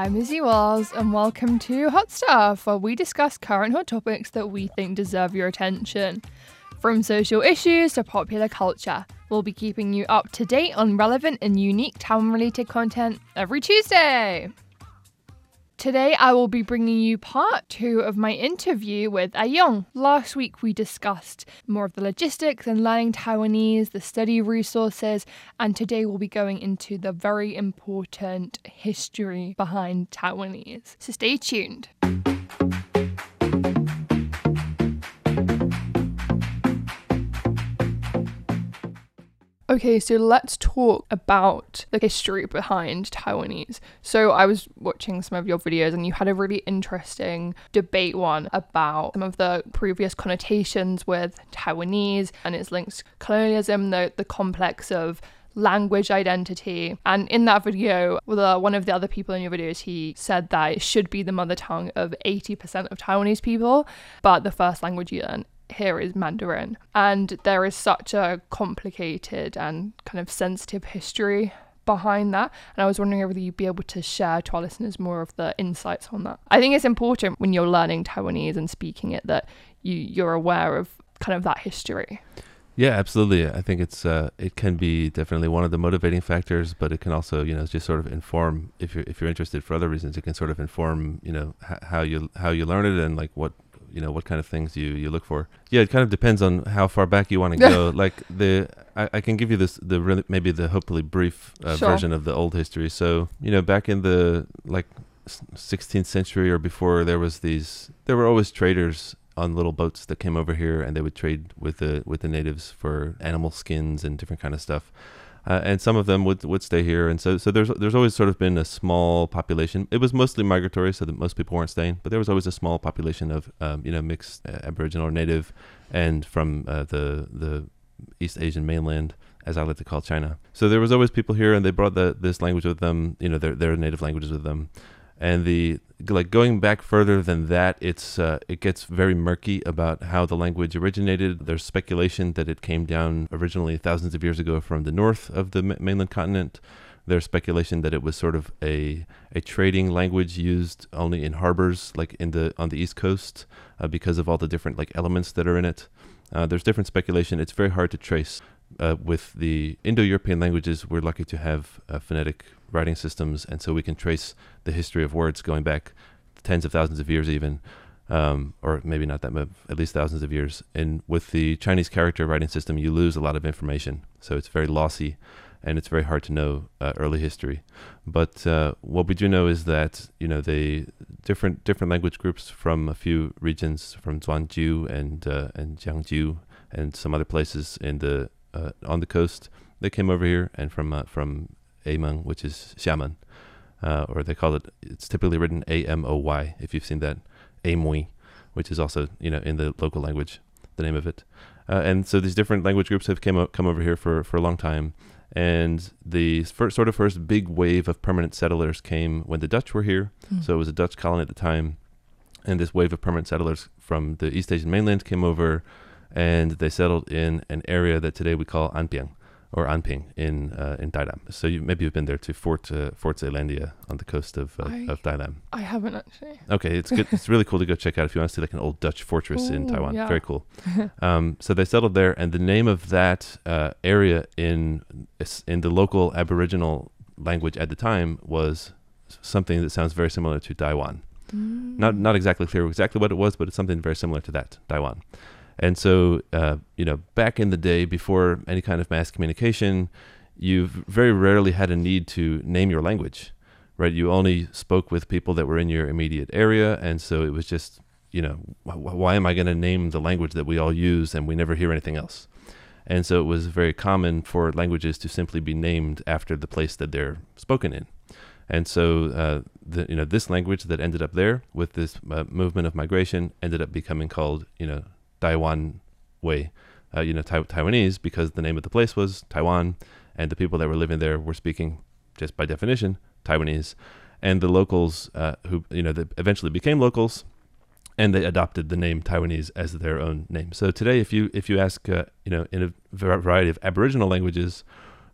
I'm Izzy Walls, and welcome to Hot Stuff, where we discuss current hot topics that we think deserve your attention. From social issues to popular culture, we'll be keeping you up to date on relevant and unique town related content every Tuesday. Today, I will be bringing you part two of my interview with A'ióng. Last week, we discussed more of the logistics and learning Taiwanese, the study resources, and today we'll be going into the very important history behind Taiwanese. So stay tuned. Okay, so let's talk about the history behind Taiwanese. So, I was watching some of your videos and you had a really interesting debate one about some of the previous connotations with Taiwanese and its links to colonialism, the, the complex of language identity. And in that video, uh, one of the other people in your videos, he said that it should be the mother tongue of 80% of Taiwanese people, but the first language you learn here is Mandarin. And there is such a complicated and kind of sensitive history behind that. And I was wondering whether you'd be able to share to our listeners more of the insights on that. I think it's important when you're learning Taiwanese and speaking it that you, you're aware of kind of that history. Yeah, absolutely. I think it's uh, it can be definitely one of the motivating factors, but it can also you know just sort of inform if you're if you're interested for other reasons. It can sort of inform you know h- how you how you learn it and like what you know what kind of things you you look for. Yeah, it kind of depends on how far back you want to go. like the I, I, can give you this the really maybe the hopefully brief uh, sure. version of the old history. So you know back in the like 16th century or before, there was these there were always traders on little boats that came over here and they would trade with the with the natives for animal skins and different kind of stuff uh, and some of them would would stay here. And so so there's there's always sort of been a small population. It was mostly migratory, so that most people weren't staying, but there was always a small population of um, you know mixed uh, Aboriginal or Native, and from uh, the the East Asian mainland as I like to call China. So there was always people here, and they brought the, this language with them, you know, their their native languages with them, and the like going back further than that, it's uh, it gets very murky about how the language originated. There's speculation that it came down originally thousands of years ago from the north of the mainland continent. There's speculation that it was sort of a a trading language used only in harbors, like in the on the east coast, uh, because of all the different like elements that are in it. Uh, there's different speculation. It's very hard to trace. Uh, with the Indo-European languages, we're lucky to have phonetic writing systems, and so we can trace the history of words going back tens of thousands of years, even, um, or maybe not that much, at least thousands of years. And with the Chinese character writing system, you lose a lot of information, so it's very lossy, and it's very hard to know uh, early history. But uh, what we do know is that you know they different different language groups from a few regions, from Zhuangjiu and uh, and Jiangjiu and some other places in the uh, on the coast, they came over here, and from uh, from Among, which is Xiamen, uh, or they call it. It's typically written A M O Y. If you've seen that, Amoy, which is also you know in the local language, the name of it. Uh, and so these different language groups have came up, come over here for for a long time. And the first, sort of first big wave of permanent settlers came when the Dutch were here. Mm. So it was a Dutch colony at the time, and this wave of permanent settlers from the East Asian mainland came over, and they settled in an area that today we call Anpiang or Anping in uh, in Dailam. So you maybe you've been there to Fort uh, Fort Zeelandia on the coast of uh, I, of Dailam. I haven't actually. Okay, it's good. it's really cool to go check out if you want to see like an old Dutch fortress Ooh, in Taiwan. Yeah. Very cool. um, so they settled there, and the name of that uh, area in in the local Aboriginal language at the time was something that sounds very similar to Taiwan. Mm. Not not exactly clear exactly what it was, but it's something very similar to that Taiwan. And so, uh, you know, back in the day, before any kind of mass communication, you very rarely had a need to name your language, right? You only spoke with people that were in your immediate area, and so it was just, you know, wh- why am I going to name the language that we all use and we never hear anything else? And so it was very common for languages to simply be named after the place that they're spoken in. And so, uh, the, you know, this language that ended up there with this uh, movement of migration ended up becoming called, you know, Taiwan way, uh, you know, tai- Taiwanese, because the name of the place was Taiwan, and the people that were living there were speaking, just by definition, Taiwanese. And the locals, uh, who you know, that eventually became locals, and they adopted the name Taiwanese as their own name. So today, if you if you ask, uh, you know, in a variety of Aboriginal languages,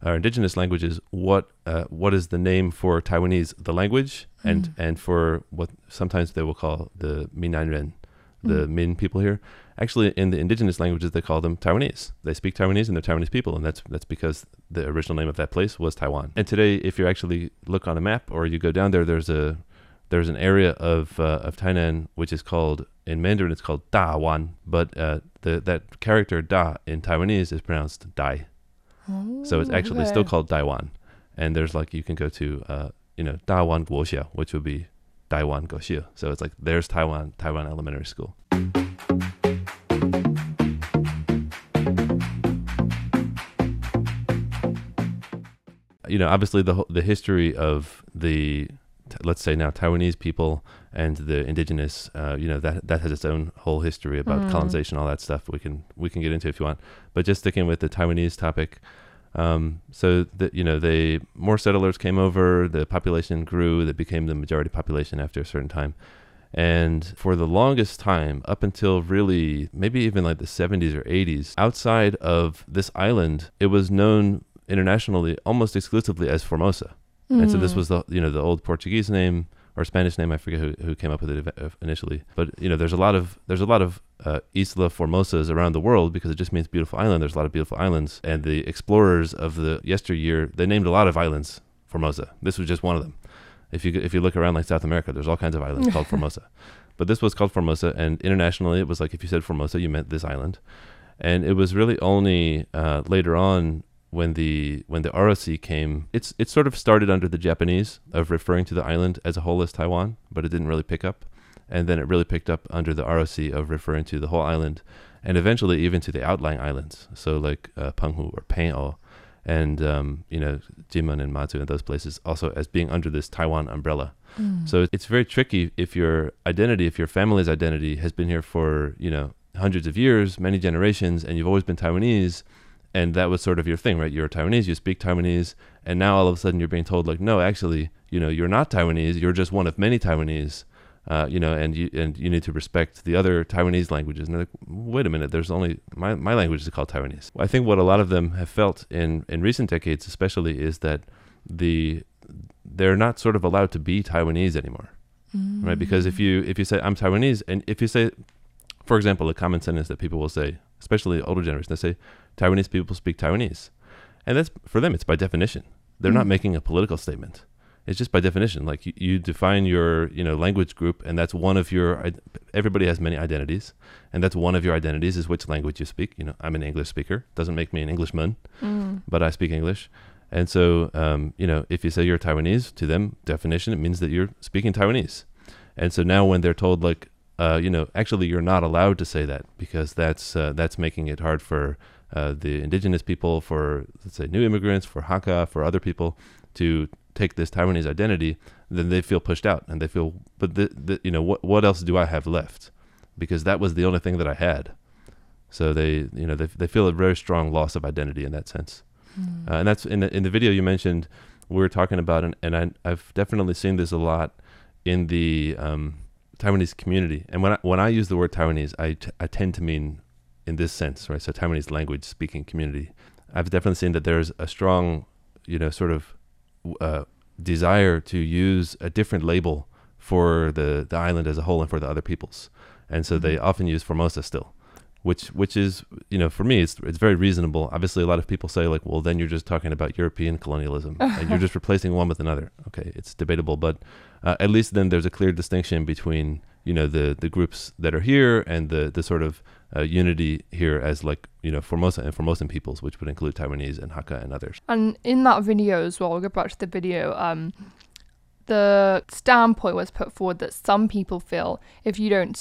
uh, indigenous languages, what uh, what is the name for Taiwanese, the language, and Mm. and for what sometimes they will call the Minnanren, the Mm. Min people here. Actually, in the indigenous languages, they call them Taiwanese. They speak Taiwanese, and they're Taiwanese people, and that's that's because the original name of that place was Taiwan. And today, if you actually look on a map or you go down there, there's a there's an area of uh, of Tainan which is called in Mandarin it's called Dawan, but uh, the that character Da in Taiwanese is pronounced Dai. So it's Oh, actually still okay. called Daiwan. And there's like you can go to uh, you know Dawan Guoxiao, which would be Daiwan Goxia. So it's like there's Taiwan Taiwan Elementary School. You know, obviously the the history of the let's say now Taiwanese people and the indigenous, uh, you know that that has its own whole history about Mm. colonization, all that stuff. We can we can get into if you want, but just sticking with the Taiwanese topic. Um, so that you know, they more settlers came over, the population grew, that became the majority population after a certain time. And for the longest time, up until really maybe even like the 70s or 80s, outside of this island, it was known internationally almost exclusively as Formosa. And so this Mm. was the you know the old Portuguese name or Spanish name I forget who, who came up with it initially. But you know there's a lot of there's a lot of uh, Isla Formosas around the world because it just means beautiful island. There's a lot of beautiful islands, and the explorers of the yesteryear they named a lot of islands Formosa. This was just one of them. If you if you look around like South America, there's all kinds of islands called Formosa. But this was called Formosa, and internationally it was like if you said Formosa, you meant this island. And it was really only uh, later on when the when the ROC came, it's it sort of started under the Japanese of referring to the island as a whole as Taiwan, but it didn't really pick up. And then it really picked up under the ROC of referring to the whole island, and eventually even to the outlying islands. So like uh, Penghu or Peng'o, and um, you know Jinmen and Matsu and those places also as being under this Taiwan umbrella. Mm. So it's very tricky if your identity, if your family's identity has been here for, you know, hundreds of years, many generations, and you've always been Taiwanese, and that was sort of your thing, right? You're Taiwanese, you speak Taiwanese, and now all of a sudden you're being told, like, no, actually, you know, you're not Taiwanese, you're just one of many Taiwanese. Uh, you know, and you and you need to respect the other Taiwanese languages. And they're like, wait a minute, there's only my, my language is called Taiwanese. I think what a lot of them have felt in, in recent decades, especially, is that the they're not sort of allowed to be Taiwanese anymore right? Because if you if you say I'm Taiwanese, and if you say, for example, a common sentence that people will say, especially older generation, they say Taiwanese people speak Taiwanese, and that's for them. It's by definition. They're not Mm. making a political statement. It's just by definition. Like you, you define your you know language group, and that's one of your. Everybody has many identities, and that's one of your identities is which language you speak. You know, I'm an English speaker. Doesn't make me an Englishman Mm. but I speak English. And so, um, you know, if you say you're Taiwanese, to them, definition, it means that you're speaking Taiwanese. And so now when they're told, like, uh, you know, actually you're not allowed to say that because that's uh, that's making it hard for uh, the indigenous people, for let's say new immigrants, for Hakka, for other people to take this Taiwanese identity, then they feel pushed out and they feel, but the, the, you know, what what else do I have left? Because that was the only thing that I had. So they, you know, they, they feel a very strong loss of identity in that sense. Mm. Uh, and that's in the, in the video you mentioned we were talking about and, and I, I've definitely seen this a lot in the um, Taiwanese community. And when I, when I use the word Taiwanese I, t- I tend to mean in this sense right? So Taiwanese language speaking community. I've definitely seen that there's a strong you know sort of uh, desire to use a different label for the, the island as a whole and for the other peoples. And so they Mhm. often use Formosa still which which is you know for me it's it's very reasonable. Obviously, a lot of people say like, well, then you're just talking about European colonialism and you're just replacing one with another. Okay, it's debatable, but uh, at least then there's a clear distinction between you know the the groups that are here and the the sort of uh, unity here as like you know Formosa and Formosan peoples, which would include Taiwanese and Hakka and others. And in that video as well, we'll go back to the video. Um, the standpoint was put forward that some people feel if you don't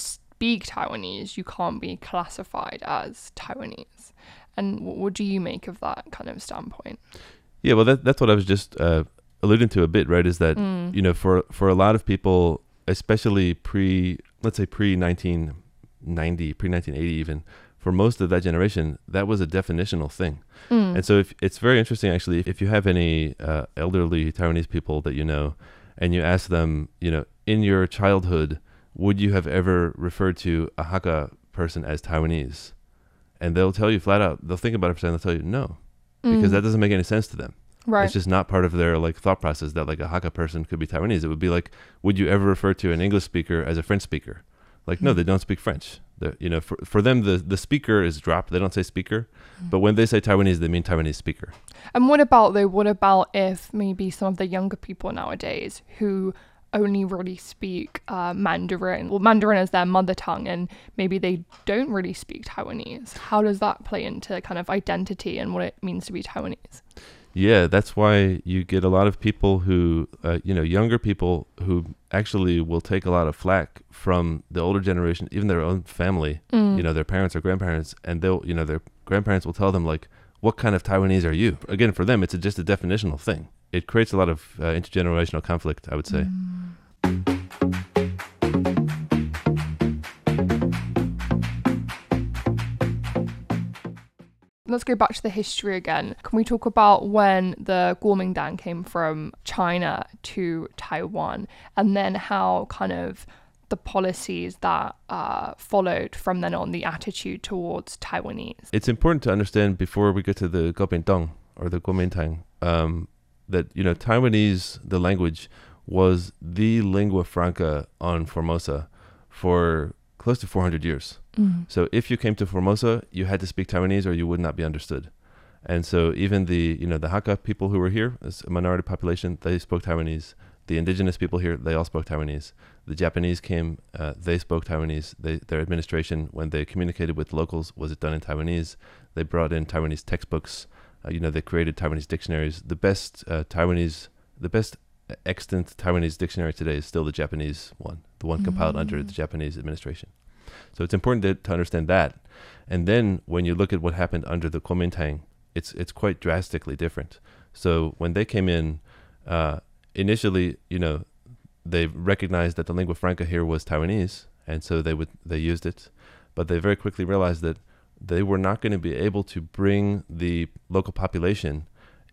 speak Taiwanese, you can't be classified as Taiwanese. And what, do you make of that kind of standpoint? Yeah, well, that, that's what I was just uh, alluding to a bit, right? Is that Mm. you know for for a lot of people, especially pre let's say pre nineteen ninety, pre nineteen eighty, even for most of that generation, that was a definitional thing. Mm. And so if, it's very interesting actually if you have any uh, elderly Taiwanese people that you know, and you ask them, you know, in your childhood, would you have ever referred to a Hakka person as Taiwanese? And they'll tell you flat out, they'll think about it for a second, they'll tell you no. because Mm. that doesn't make any sense to them. right. It's just not part of their like thought process that like a Hakka person could be Taiwanese. It would be like, would you ever refer to an English speaker as a French speaker? Like, no, Hmm. they don't speak French. They're, you know, for, for them, the, the speaker is dropped. They don't say speaker. Hmm. But when they say Taiwanese, they mean Taiwanese speaker. And what about though? What about if maybe some of the younger people nowadays who only really speak uh, Mandarin, well, Mandarin is their mother tongue, and maybe they don't really speak Taiwanese? How does that play into kind of identity and what it means to be Taiwanese? Yeah, that's why you get a lot of people who, uh, you know, younger people who actually will take a lot of flack from the older generation, even their own family, Mm. you know, their parents or grandparents, and they'll, you know, their grandparents will tell them like, "What kind of Taiwanese are you?" Again, for them, it's a, just a definitional thing. It creates a lot of uh, intergenerational conflict, I would say. Let's go back to the history again. Can we talk about when the Kuomintang came from China to Taiwan and then how kind of the policies that uh, followed from then on, the attitude towards Taiwanese? It's important to understand before we get to the Kuomintang or the Kuomintang um, that you know Taiwanese, the language, was the lingua franca on Formosa for close to 400 years. So if you came to Formosa, you had to speak Taiwanese or you would not be understood. And so even the you know the Hakka people who were here, as a minority population, they spoke Taiwanese. The indigenous people here, they all spoke Taiwanese. The Japanese came, uh, they spoke Taiwanese. They, their administration, when they communicated with locals, was it done in Taiwanese. They brought in Taiwanese textbooks. Uh, you know, they created Taiwanese dictionaries. The best uh, Taiwanese, the best extant Taiwanese dictionary today is still the Japanese one, the one compiled under the Japanese administration. So it's important to, to understand that. And then when you look at what happened under the Kuomintang, it's it's quite drastically different. So when they came in, uh, initially, you know, they recognized that the lingua franca here was Taiwanese, and so they would they used it, but they very quickly realized that they were not going to be able to bring the local population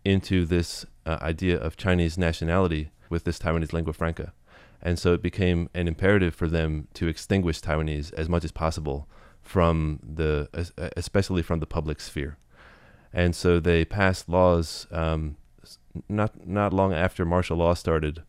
into this uh, idea of Chinese nationality with this Taiwanese lingua franca. And so it became an imperative for them to extinguish Taiwanese as much as possible from the, especially from the public sphere. And so they passed laws um, not not long after martial law started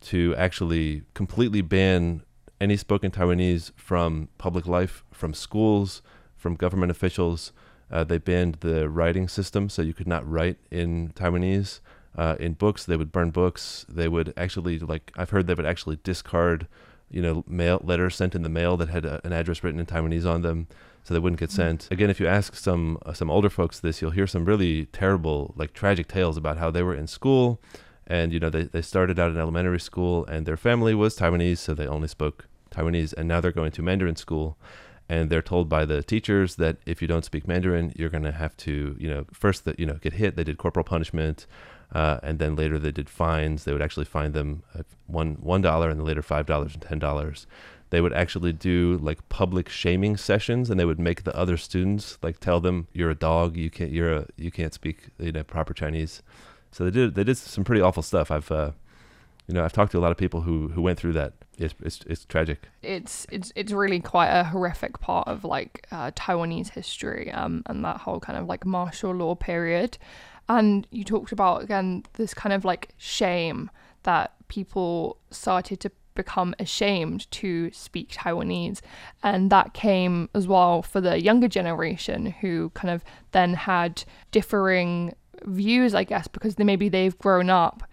to actually completely ban any spoken Taiwanese from public life, from schools, from government officials. Uh, they banned the writing system, so you could not write in Taiwanese. Uh, in books, they would burn books. They would actually, like I've heard, they would actually discard, you know, mail letters sent in the mail that had a, an address written in Taiwanese on them, so they wouldn't get sent. Again, if you ask some uh, some older folks this, you'll hear some really terrible, like tragic tales about how they were in school, and you know they they started out in elementary school, and their family was Taiwanese, so they only spoke Taiwanese, and now they're going to Mandarin school, and they're told by the teachers that if you don't speak Mandarin, you're going to have to, you know, first that you know get hit. They did corporal punishment, uh, and then later they did fines. They would actually fine them uh, one one dollar, and then later five dollars and ten dollars. They would actually do like public shaming sessions, and they would make the other students like tell them you're a dog, you can't you're a you can't speak you know proper Chinese. So they did they did some pretty awful stuff. I've uh, you know I've talked to a lot of people who who went through that. It's it's, it's tragic. it's it's it's really quite a horrific part of like uh, Taiwanese history um and that whole kind of like martial law period and you talked about again this kind of like shame that people started to become ashamed to speak Taiwanese and that came as well for the younger generation who kind of then had differing views I guess because they, maybe they've grown up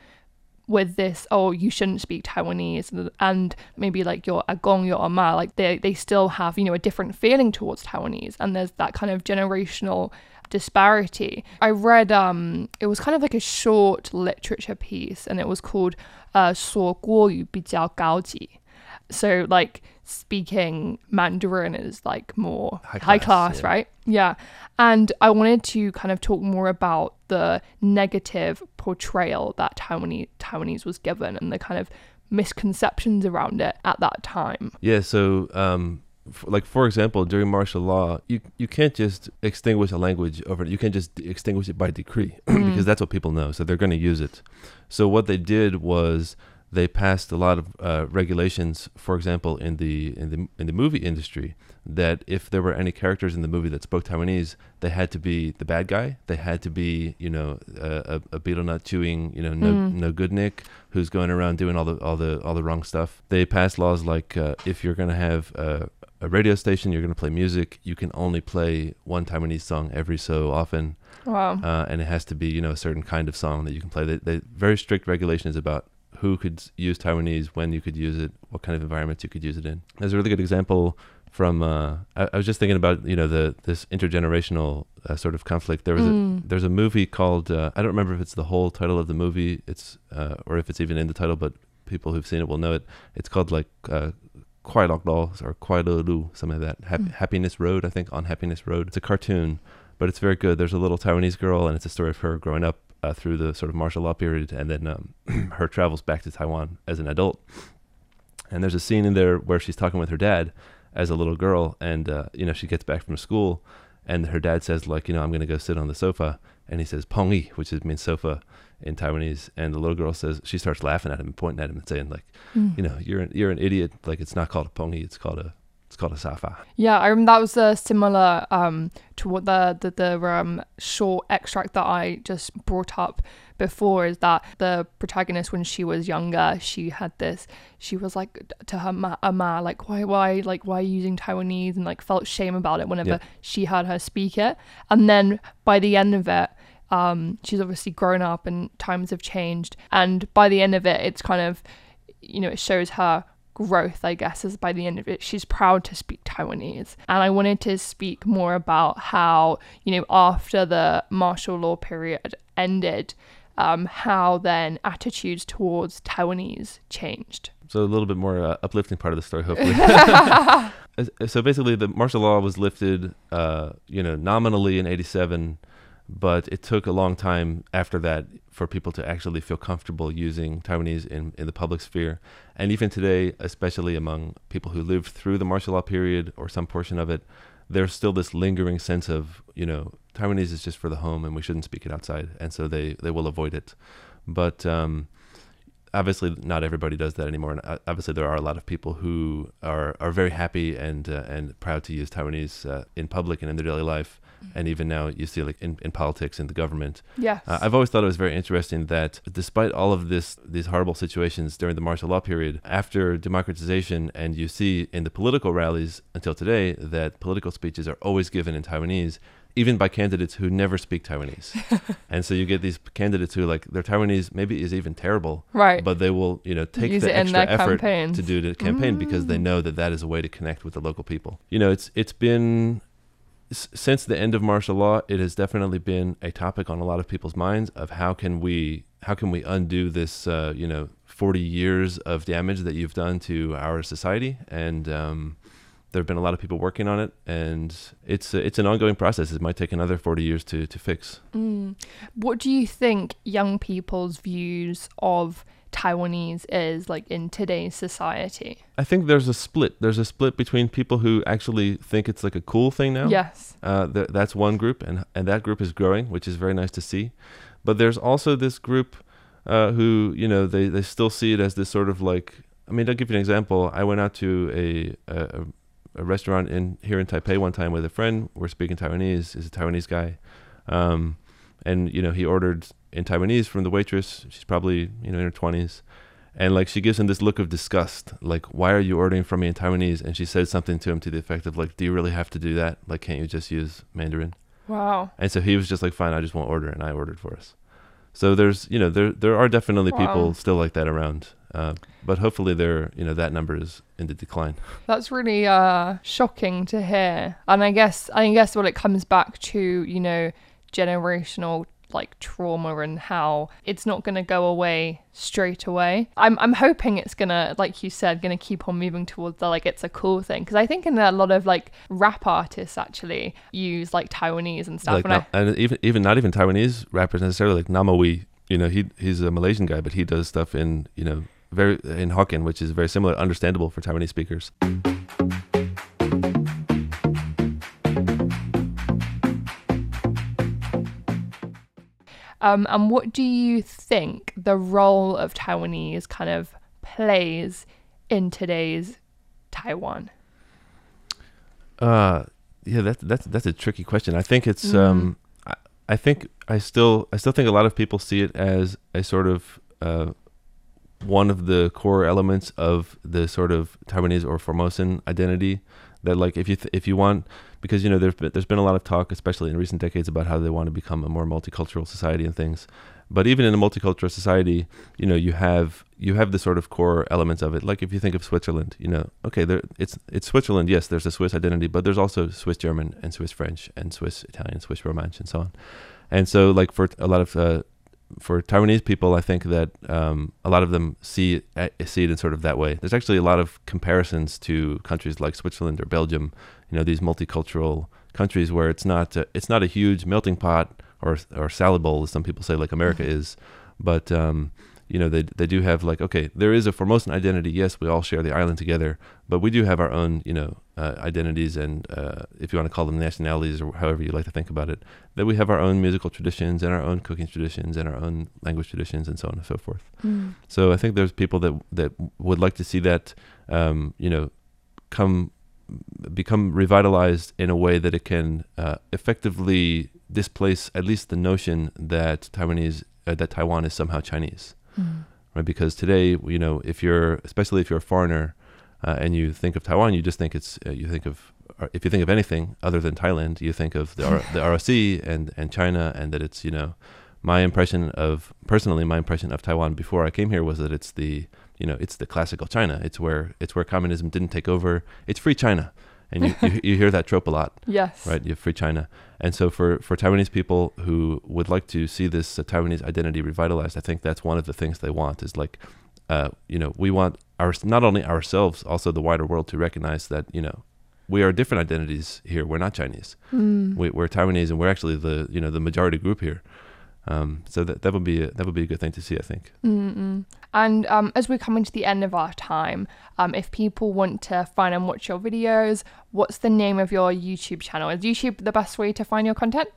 with this oh you shouldn't speak taiwanese and maybe like your agong your ama like they they still have you know a different feeling towards taiwanese and there's that kind of generational disparity i read um it was kind of like a short literature piece and it was called uh 说国语比较高级 so like speaking mandarin is like more High high class, class yeah. right yeah and i wanted to kind of talk more about the negative portrayal that taiwanese taiwanese was given and the kind of misconceptions around it at that time Yeah, so um, f- like for example, during martial law, you you can't just extinguish a language over. You can't just extinguish it by decree because that's what people know. So they're going to use it. So what they did was they passed a lot of uh, regulations. For example, in the in the in the movie industry, that if there were any characters in the movie that spoke Taiwanese, they had to be the bad guy. They had to be, you know, a, a betel nut chewing, you know, no Mm. no good Nick who's going around doing all the all the all the wrong stuff. They passed laws like uh, if you're going to have a, a radio station, you're going to play music, you can only play one Taiwanese song every so often, Wow. uh, and it has to be, you know, a certain kind of song that you can play. They, they very strict regulations about who could use Taiwanese, when you could use it, what kind of environments you could use it in. There's a really good example from. Uh, I, I was just thinking about you know the this intergenerational uh, sort of conflict. There was Mm. a there's a movie called uh, I don't remember if it's the whole title of the movie. It's uh, or if it's even in the title, but people who've seen it will know it. It's called like. Uh, Kwai Lok Dolls or Lu, something like that. Hap- Mm. Happiness Road, I think, on Happiness Road. It's a cartoon, but it's very good. There's a little Taiwanese girl, and it's a story of her growing up uh, through the sort of martial law period, and then um, her travels back to Taiwan as an adult. And there's a scene in there where she's talking with her dad as a little girl, and uh, you know she gets back from school, and her dad says like, you know, I'm gonna go sit on the sofa, and he says Pongi, which is, means sofa in Taiwanese, and the little girl says she starts laughing at him and pointing at him and saying like, Mm. you know, you're an, you're an idiot. Like it's not called a Pongi, it's called a it's called a safa. Yeah, I remember that was uh, similar um, to what the the, the um, short extract that I just brought up before. Is that the protagonist when she was younger, she had this. She was like to her ma, ma like why why like why are you using Taiwanese and like felt shame about it whenever Yeah. she heard her speak it. And then by the end of it. Um, she's obviously grown up and times have changed. And by the end of it, it's kind of, you know, it shows her growth, I guess, is by the end of it, she's proud to speak Taiwanese. And I wanted to speak more about how, you know, after the martial law period ended, um, how then attitudes towards Taiwanese changed. So a little bit more uh, uplifting part of the story, hopefully. So basically, the martial law was lifted, uh, you know, nominally in '87, but it took a long time after that for people to actually feel comfortable using Taiwanese in, in the public sphere. And even today, especially among people who lived through the martial law period or some portion of it, there's still this lingering sense of, you know, Taiwanese is just for the home and we shouldn't speak it outside. And so they, they will avoid it. But um, obviously, not everybody does that anymore. And uh, obviously, there are a lot of people who are, are very happy and, uh, and proud to use Taiwanese uh, in public and in their daily life. And even now, you see, like in, in politics in the government, Yes. uh, I've always thought it was very interesting that despite all of this, these horrible situations during the martial law period, after democratization, and you see in the political rallies until today that political speeches are always given in Taiwanese, even by candidates who never speak Taiwanese. and so you get these candidates who like their Taiwanese maybe is even terrible, right. but they will you know take Use the extra effort campaigns. to do the campaign because they Mm. know that that is a way to connect with the local people. You know, it's it's been since the end of martial law, it has definitely been a topic on a lot of people's minds of how can we how can we undo this uh, you know 40 years of damage that you've done to our society? And um, there have been a lot of people working on it and it's it's an ongoing process. It might take another 40 years to to fix. Mm. What do you think young people's views of Taiwanese is like in today's society? i think there's a split there's a split between people who actually think it's like a cool thing now Yes. Uh, th- that's one group, and and that group is growing, which is very nice to see. But there's also this group uh, who, you know, they, they still see it as this sort of like. I mean, I'll give you an example. I went out to a a, a restaurant in here in Taipei one time with a friend. We're speaking Taiwanese. Is a Taiwanese guy, um, and you know, he ordered in Taiwanese from the waitress. She's probably you know in her twenties. And like she gives him this look of disgust, like, why are you ordering from me in Taiwanese? And she says something to him to the effect of like, do you really have to do that? Like, can't you just use Mandarin? Wow. And so he was just like, fine, I just won't order, and I ordered for us. So there's, you know, there there are definitely Wow. people still like that around, uh, but hopefully there, you know, that number is in the decline. That's really uh shocking to hear. And I guess I guess what it comes back to, you know, generational like trauma and how it's not going to go away straight away. I'm I'm hoping it's going to like you said going to keep on moving towards the like it's a cool thing because I think in a lot of like rap artists actually use like Taiwanese and stuff like, and I, and even even not even Taiwanese rappers necessarily, like Namewee. You know, he he's a Malaysian guy, but he does stuff in you know very in Hokkien, which is very similar, understandable for Taiwanese speakers. Um, and what do you think the role of Taiwanese kind of plays in today's Taiwan? Uh, yeah, that's that's that's a tricky question. I think it's um, I, I think I still I still think a lot of people see it as a sort of uh, one of the core elements of the sort of Taiwanese or Formosan identity. That like if you th- if you want because you know there's been, there's been a lot of talk, especially in recent decades, about how they want to become a more multicultural society and things. But even in a multicultural society, you know, you have you have the sort of core elements of it. Like if you think of Switzerland, you know, okay, there it's it's Switzerland. Yes, there's a Swiss identity, but there's also Swiss German and Swiss French and Swiss Italian, Swiss Romance and so on. And so, like for a lot of uh, for Taiwanese people, I think that um, a lot of them see it, see it in sort of that way. There's actually a lot of comparisons to countries like Switzerland or Belgium. You know, these multicultural countries where it's not uh, it's not a huge melting pot or or salad bowl, as some people say, like America mm-hmm. is. But um, you know, they they do have like okay, there is a Formosan identity. Yes, we all share the island together, but we do have our own you know uh, identities and uh, if you want to call them nationalities or however you like to think about it, that we have our own musical traditions and our own cooking traditions and our own language traditions and so on and so forth. Mm. So I think there's people that that would like to see that um, you know come become revitalized in a way that it can uh, effectively displace at least the notion that Taiwanese uh, that Taiwan is somehow Chinese, mm. right? Because today, you know, if you're especially if you're a foreigner uh, and you think of Taiwan, you just think it's uh, you think of uh, if you think of anything other than Thailand, you think of the R- the ROC and and China, and that it's you know my impression of personally my impression of Taiwan before I came here was that it's the you know it's the classical China. It's where it's where communism didn't take over. It's free China and you, you, you, hear that trope a lot. Yes. Right. You have free China, and so for for Taiwanese people who would like to see this uh, Taiwanese identity revitalized, I think that's one of the things they want is like, uh, you know, we want our not only ourselves, also the wider world to recognize that you know we are different identities here. We're not Chinese. Mm. We, are Taiwanese, and we're actually the you know the majority group here. Um, so that that would be a, that would be a good thing to see, I think. Mm-mm. And um, as we're coming to the end of our time, um, if people want to find and watch your videos, what's the name of your YouTube channel? Is YouTube the best way to find your content?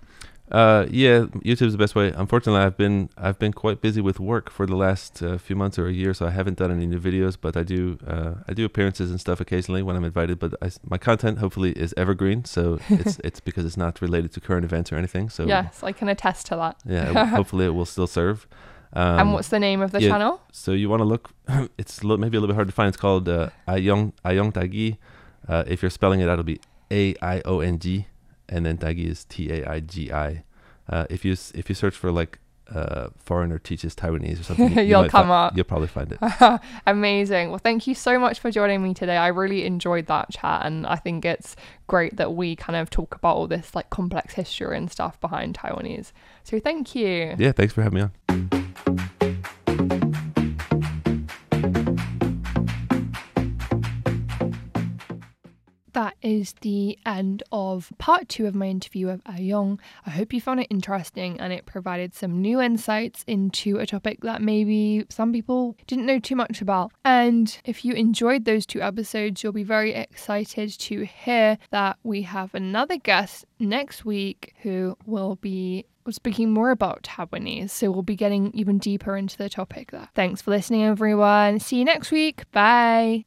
Uh, yeah, YouTube's the best way. Unfortunately, I've been I've been quite busy with work for the last uh, few months or a year, so I haven't done any new videos. But I do uh, I do appearances and stuff occasionally when I'm invited. But I, my content hopefully is evergreen, so it's it's because it's not related to current events or anything. So yes, I can attest to that. Yeah, hopefully it will still serve. Um, and what's the name of the yeah, channel? So you want to look. it's lo- maybe a little bit hard to find. It's called uh, A'ióng A'ióng Taigi. Uh, if you're spelling it it'll be A I O N G and then Taigi is T A I G I. Uh, if you if you search for like uh, foreigner teaches Taiwanese or something, you will come fi- up. You'll probably find it. Amazing. Well, thank you so much for joining me today. I really enjoyed that chat, and I think it's great that we kind of talk about all this like complex history and stuff behind Taiwanese. So thank you. Yeah, thanks for having me on. That is the end of part two of my interview with ah A'ióng. I hope you found it interesting and it provided some new insights into a topic that maybe some people didn't know too much about. And if you enjoyed those two episodes, you'll be very excited to hear that we have another guest next week who will be speaking more about Taiwanese, so we'll be getting even deeper into the topic there. Thanks for listening, everyone. See you next week. Bye.